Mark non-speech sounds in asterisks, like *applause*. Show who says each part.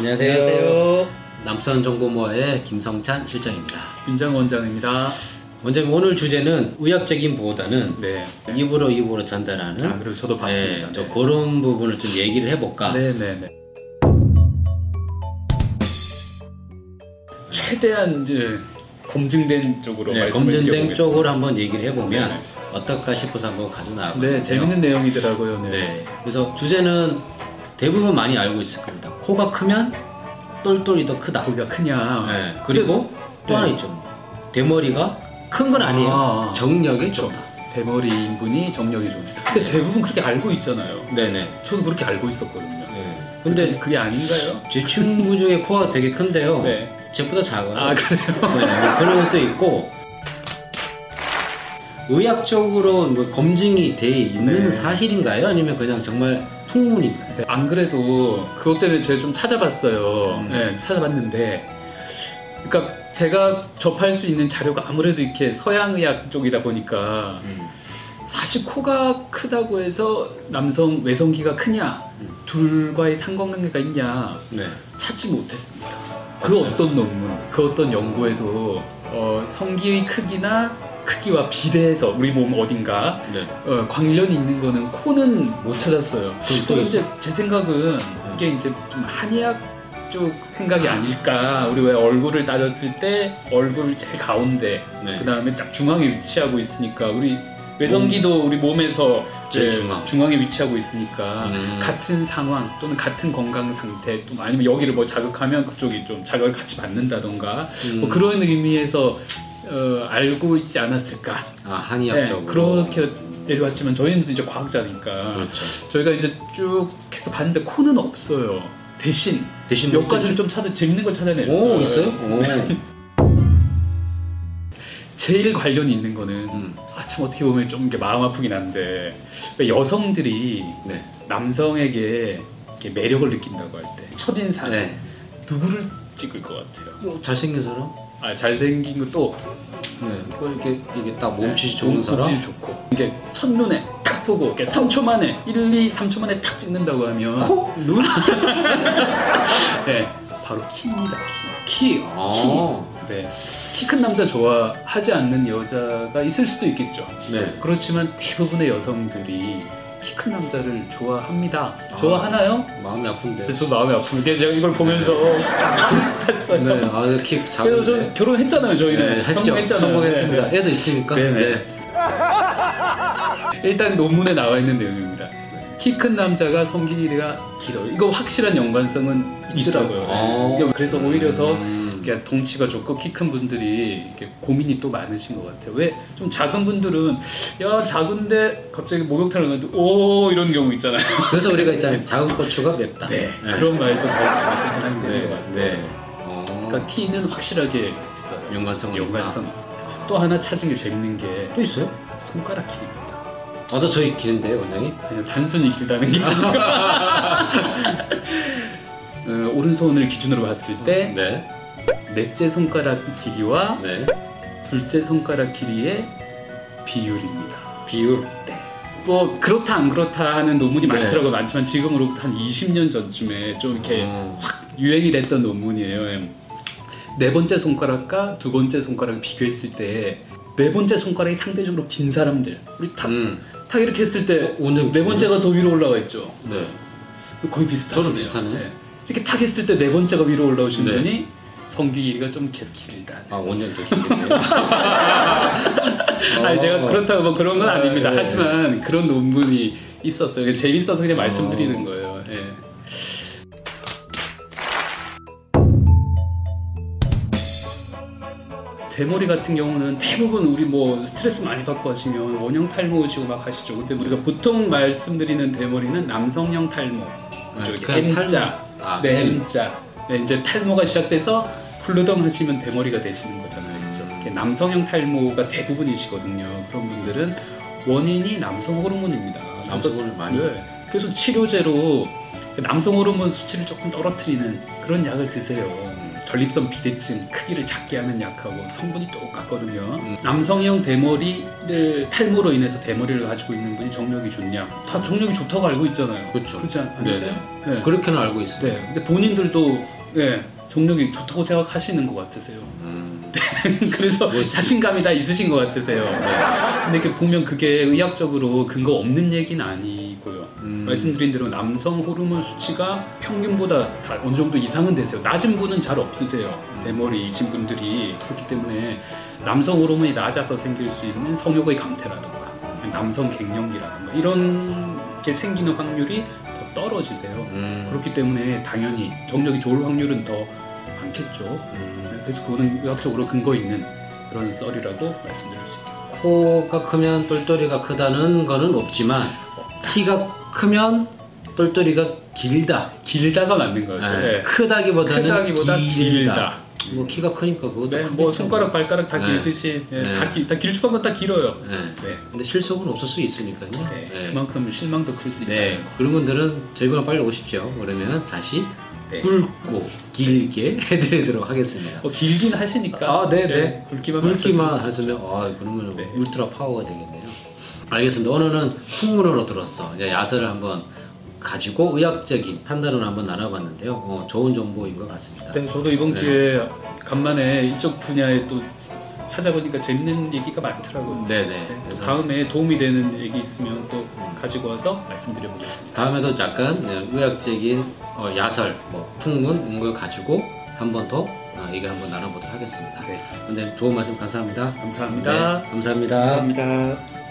Speaker 1: 안녕하세요.
Speaker 2: 안녕하세요.
Speaker 1: 남선 정보모아의 김성찬 실장입니다.
Speaker 2: 윤장 원장입니다.
Speaker 1: 원장님 오늘 주제는 의학적인 보다는
Speaker 2: 네.
Speaker 1: 입으로 입으로 전달하는
Speaker 2: 아, 그리고 저도 봤습니다.
Speaker 1: 네, 저 그런 부분을 좀 얘기를 해볼까.
Speaker 2: 네, 네, 네. 최대한 이제 검증된 쪽으로
Speaker 1: 네, 검증된. 쪽으로 한번 얘기를 해보면
Speaker 2: 네, 네.
Speaker 1: 어떨까 싶어서 한번 가져나와
Speaker 2: 네, 재밌는 내용이더라고요. 네.
Speaker 1: 네. 그래서 주제는 대부분 많이 알고 있을 겁니다. 코가 크면 똘똘이 더 크다.
Speaker 2: 거기가 크냐?
Speaker 1: 네. 그리고 또
Speaker 2: 네.
Speaker 1: 하나 있죠. 대머리가 큰 건 아니에요.
Speaker 2: 아,
Speaker 1: 정력이
Speaker 2: 그쵸.
Speaker 1: 좋다.
Speaker 2: 대머리 인 분이 정력이 좋다. 근데
Speaker 1: 네.
Speaker 2: 대부분 그렇게 알고 있잖아요.
Speaker 1: 네네.
Speaker 2: 저도 그렇게 알고 있었거든요.
Speaker 1: 네. 근데
Speaker 2: 그게 아닌가요?
Speaker 1: 제 친구 중에 코가 되게 큰데요.
Speaker 2: 네.
Speaker 1: 제보다 작아요.
Speaker 2: 아, 그래요?
Speaker 1: 네, 그런 것도 있고 의학적으로 뭐 검증이 돼 있는
Speaker 2: 네.
Speaker 1: 사실인가요? 아니면 그냥 정말 풍문인가요?
Speaker 2: 네, 안 그래도 그것 때문에 제가 좀 찾아봤어요.
Speaker 1: 음.
Speaker 2: 네, 찾아봤는데, 그러니까 제가 접할 수 있는 자료가 아무래도 이렇게 서양의학 쪽이다 보니까
Speaker 1: 음.
Speaker 2: 사실 코가 크다고 해서 남성 외성기가 크냐,
Speaker 1: 음.
Speaker 2: 둘과의 상관관계가 있냐
Speaker 1: 네.
Speaker 2: 찾지 못했습니다. 그. 어떤 논문, 그 어떤 연구에도 어, 성기의 크기나 크기와 비례해서 우리 몸 어딘가
Speaker 1: 네.
Speaker 2: 어, 관련이 있는 거는 코는 못 찾았어요.
Speaker 1: 또-
Speaker 2: 이제 제 생각은 이게 이제 좀 한의학 쪽 생각이 아닐까. 우리 왜 얼굴을 따졌을 때 얼굴 제일 가운데,
Speaker 1: 네.
Speaker 2: 그 다음에 딱 중앙에 위치하고 있으니까 우리 외성기도 우리 몸에서
Speaker 1: 제일
Speaker 2: 이제
Speaker 1: 중앙.
Speaker 2: 중앙에 위치하고 있으니까
Speaker 1: 음.
Speaker 2: 같은 상황 또는 같은 건강 상태 또 아니면 여기를 뭐 자극하면 그쪽이 좀 자극을 같이 받는다던가
Speaker 1: 음.
Speaker 2: 뭐 그런 의미에서 어, 알고 있지 않았을까.
Speaker 1: 아 한의학적으로
Speaker 2: 네, 그렇게 내려왔지만 저희는 이제 과학자니까
Speaker 1: 그렇죠.
Speaker 2: 저희가 이제 쭉 계속 봤는데 코는 없어요. 대신
Speaker 1: 대신
Speaker 2: 몇 가지를 좀 찾아 재밌는 걸 찾아냈어요.
Speaker 1: 오 있어요? 오. *laughs*
Speaker 2: 제일 관련이 있는 거는
Speaker 1: 음.
Speaker 2: 아참 어떻게 보면 좀 이게 마음 아프긴 한데 왜 여성들이
Speaker 1: 네.
Speaker 2: 남성에게 매력을 느낀다고 할 때 첫인상
Speaker 1: 네.
Speaker 2: 누구를 찍을 것 같아요?
Speaker 1: 뭐 잘생긴 사람?
Speaker 2: 아 잘생긴 것도
Speaker 1: 네. 뭐 이렇게 이게 딱 몸짓이 좋은
Speaker 2: 몸-
Speaker 1: 사람?
Speaker 2: 몸짓이 좋고 이게 첫눈에 딱 보고 이렇게 3초 만에 1, 2, 3초 만에 딱 찍는다고 하면
Speaker 1: 코? 눈? *laughs*
Speaker 2: 네 바로 키입니다 키. 키.
Speaker 1: 아.
Speaker 2: 네. 키 큰 남자 좋아하지 않는 여자가 있을 수도 있겠죠.
Speaker 1: 네.
Speaker 2: 그렇지만 대부분의 여성들이 키 큰 남자를 좋아합니다.
Speaker 1: 아.
Speaker 2: 좋아하나요?
Speaker 1: 마음이 아픈데.
Speaker 2: 근데 저 마음이 아픈 게 제가 이걸 보면서 아팠어요. *laughs*
Speaker 1: 네. 아, 키
Speaker 2: 그래서
Speaker 1: 작은데.
Speaker 2: 저 결혼했잖아요, 저희는.
Speaker 1: 네, 했죠.
Speaker 2: 성공했잖아요.
Speaker 1: 성공했습니다.
Speaker 2: 네.
Speaker 1: 애도 있으니까.
Speaker 2: 네, 네. *laughs* 일단 논문에 나와 있는 내용입니다. 키 큰 남자가 성기가 길어요. 이거 확실한 연관성은 있더라고요. 네. 그래서 오히려 더
Speaker 1: 음.
Speaker 2: 이렇게 덩치가 좋고 키 큰 분들이 이렇게 고민이 또 많으신 것 같아요. 왜 좀 작은 분들은 야 작은데 갑자기 목욕탕을 가는데 오 이런 경우 있잖아요.
Speaker 1: 그래서 우리가 있잖아요. *laughs* 작은 고추가 맵다.
Speaker 2: 네, 그런 말도 더 많이 해당되는
Speaker 1: 네.
Speaker 2: 것 같아요.
Speaker 1: 네. 어.
Speaker 2: 그러니까 키는 확실하게 있어요.
Speaker 1: 연관성이
Speaker 2: 연관성이 있습니다. 또 하나 찾은 게 재밌는 게
Speaker 1: 또 있어요?
Speaker 2: 손가락 길이입니다.
Speaker 1: 아저 저희 기는데요, 원장님.
Speaker 2: 아니요, 단순히 길다는 게 아니라 *laughs* 어, 오른손을 기준으로 봤을 때
Speaker 1: 네.
Speaker 2: 넷째 손가락 길이와
Speaker 1: 네.
Speaker 2: 둘째 손가락 길이의 비율입니다.
Speaker 1: 비율.
Speaker 2: 뭐 그렇다 안 그렇다 하는 논문이
Speaker 1: 네.
Speaker 2: 많더라고요. 많지만 지금으로부터 한 20년 전쯤에 좀 이렇게
Speaker 1: 음.
Speaker 2: 유행이 됐던 논문이에요. 네 번째 손가락과 두 번째 손가락을 비교했을 때 네 번째 손가락이 상대적으로 긴 사람들 우리 탁,
Speaker 1: 음.
Speaker 2: 탁 이렇게 했을 때
Speaker 1: 원장
Speaker 2: 네 번째가 더 위로 올라와 있죠.
Speaker 1: 네.
Speaker 2: 거의 비슷하네요.
Speaker 1: 저랑 비슷하네.
Speaker 2: 이렇게 탁 했을 때 네 번째가 위로 올라오신
Speaker 1: 네.
Speaker 2: 분이 길이가 좀 길- 길다.
Speaker 1: 아 원장 저 기는데요.
Speaker 2: 아니 제가 그렇다고 뭐 그런 건
Speaker 1: 아,
Speaker 2: 아닙니다.
Speaker 1: 네.
Speaker 2: 하지만 그런 논문이 있었어요. 재밌어서 그냥
Speaker 1: 어.
Speaker 2: 말씀드리는 거예요. 예. 대머리 같은 경우는 대부분 우리 뭐 스트레스 많이 받고 하시면 원형 탈모 오시고 막 하시죠. 근데 우리가 보통 말씀드리는 대머리는 남성형 탈모.
Speaker 1: 그냥
Speaker 2: M자.
Speaker 1: 아,
Speaker 2: 네. M자. 네, 이제 탈모가 시작돼서 훌르덩 하시면 대머리가 되시는 거잖아요. 그렇죠? 남성형 탈모가 대부분이시거든요. 그런 분들은 원인이 남성 호르몬입니다.
Speaker 1: 남성 호르몬 많이.
Speaker 2: 네. 그래서 치료제로 남성 호르몬 수치를 조금 떨어뜨리는 그런 약을 드세요. 전립선 비대증 크기를 작게 하는 약하고 성분이 똑같거든요.
Speaker 1: 음.
Speaker 2: 남성형 대머리를 탈모로 인해서 대머리를 가지고 있는 분이 정력이 좋냐? 다 정력이 좋다고 알고 있잖아요.
Speaker 1: 그렇죠.
Speaker 2: 그렇지 않-. 않으세요? 네.
Speaker 1: 그렇게는 알고 있어요.
Speaker 2: 네. 근데 본인들도 예, 정력이 좋다고 생각하시는 것 같으세요.
Speaker 1: 음, *laughs*
Speaker 2: 그래서
Speaker 1: 뭐-
Speaker 2: 자신감이 다 있으신 것 같으세요. 네. 근데 이렇게 보면 그게 의학적으로 근거 없는 얘기는 아니고요.
Speaker 1: 음.
Speaker 2: 말씀드린 대로 남성 호르몬 수치가 평균보다 다 어느 정도 이상은 되세요. 낮은 분은 잘 없으세요. 대머리이신 분들이 그렇기 때문에 남성 호르몬이 낮아서 생길 수 있는 성욕의 감퇴라든가 남성 갱년기라든가 이런 게 생기는 확률이 더 떨어지세요.
Speaker 1: 음,
Speaker 2: 그렇기 때문에 당연히 정력이 좋을 확률은 더 많겠죠.
Speaker 1: 음.
Speaker 2: 그래서 그거는 의학적으로 근거 있는 그런 썰이라고 말씀드릴 수 있겠습니다.
Speaker 1: 코가 크면 똘똘이가 크다는 거는 없지만 키가 크면 똘똘이가 길다.
Speaker 2: 길다가 맞는 거죠.
Speaker 1: 네.
Speaker 2: 네.
Speaker 1: 크다기보다는
Speaker 2: 크다기보다
Speaker 1: 길다.
Speaker 2: 길다.
Speaker 1: 뭐 키가 크니까 그것도
Speaker 2: 네. 뭐 손가락 발가락 다
Speaker 1: 네.
Speaker 2: 길듯이 예,
Speaker 1: 네.
Speaker 2: 다, 길, 다 길쭉한 건 다 길어요.
Speaker 1: 네.
Speaker 2: 네.
Speaker 1: 근데 실속은 없을 수 있으니까요.
Speaker 2: 네.
Speaker 1: 네.
Speaker 2: 그만큼 실망도 클 수 있다.
Speaker 1: 네. 그런 분들은 저희보다 빨리 오십시오. 그러면 다시
Speaker 2: 네.
Speaker 1: 굵고 길게 *laughs* 해드리도록 하겠습니다.
Speaker 2: 어, 길긴 하시니까.
Speaker 1: 아, 네, 네.
Speaker 2: 굵기만
Speaker 1: 굵기만. 하시면 아 그러면
Speaker 2: 네.
Speaker 1: 울트라 파워가 되겠네요. 알겠습니다. 오늘은 풍문으로 들었어. 야설을 한번 가지고 의학적인 판단을 한번 나눠봤는데요. 어, 좋은 정보인 것 같습니다.
Speaker 2: 네, 저도 이번
Speaker 1: 네.
Speaker 2: 기회에 간만에 이쪽 분야에 또 찾아보니까 재밌는 얘기가 많더라고요.
Speaker 1: 네네.
Speaker 2: 네,
Speaker 1: 그래서
Speaker 2: 다음에 도움이 되는 얘기 있으면 또 가지고 와서 말씀드려보겠습니다.
Speaker 1: 다음에도 약간 어, 의학적인 어, 야설, 뭐 풍문 이런 걸 가지고 한 번더 어, 얘기 한번 나눠보도록 하겠습니다.
Speaker 2: 네,
Speaker 1: 근데 좋은 말씀 감사합니다.
Speaker 2: 감사합니다.
Speaker 1: 네, 감사합니다.
Speaker 2: 감사합니다.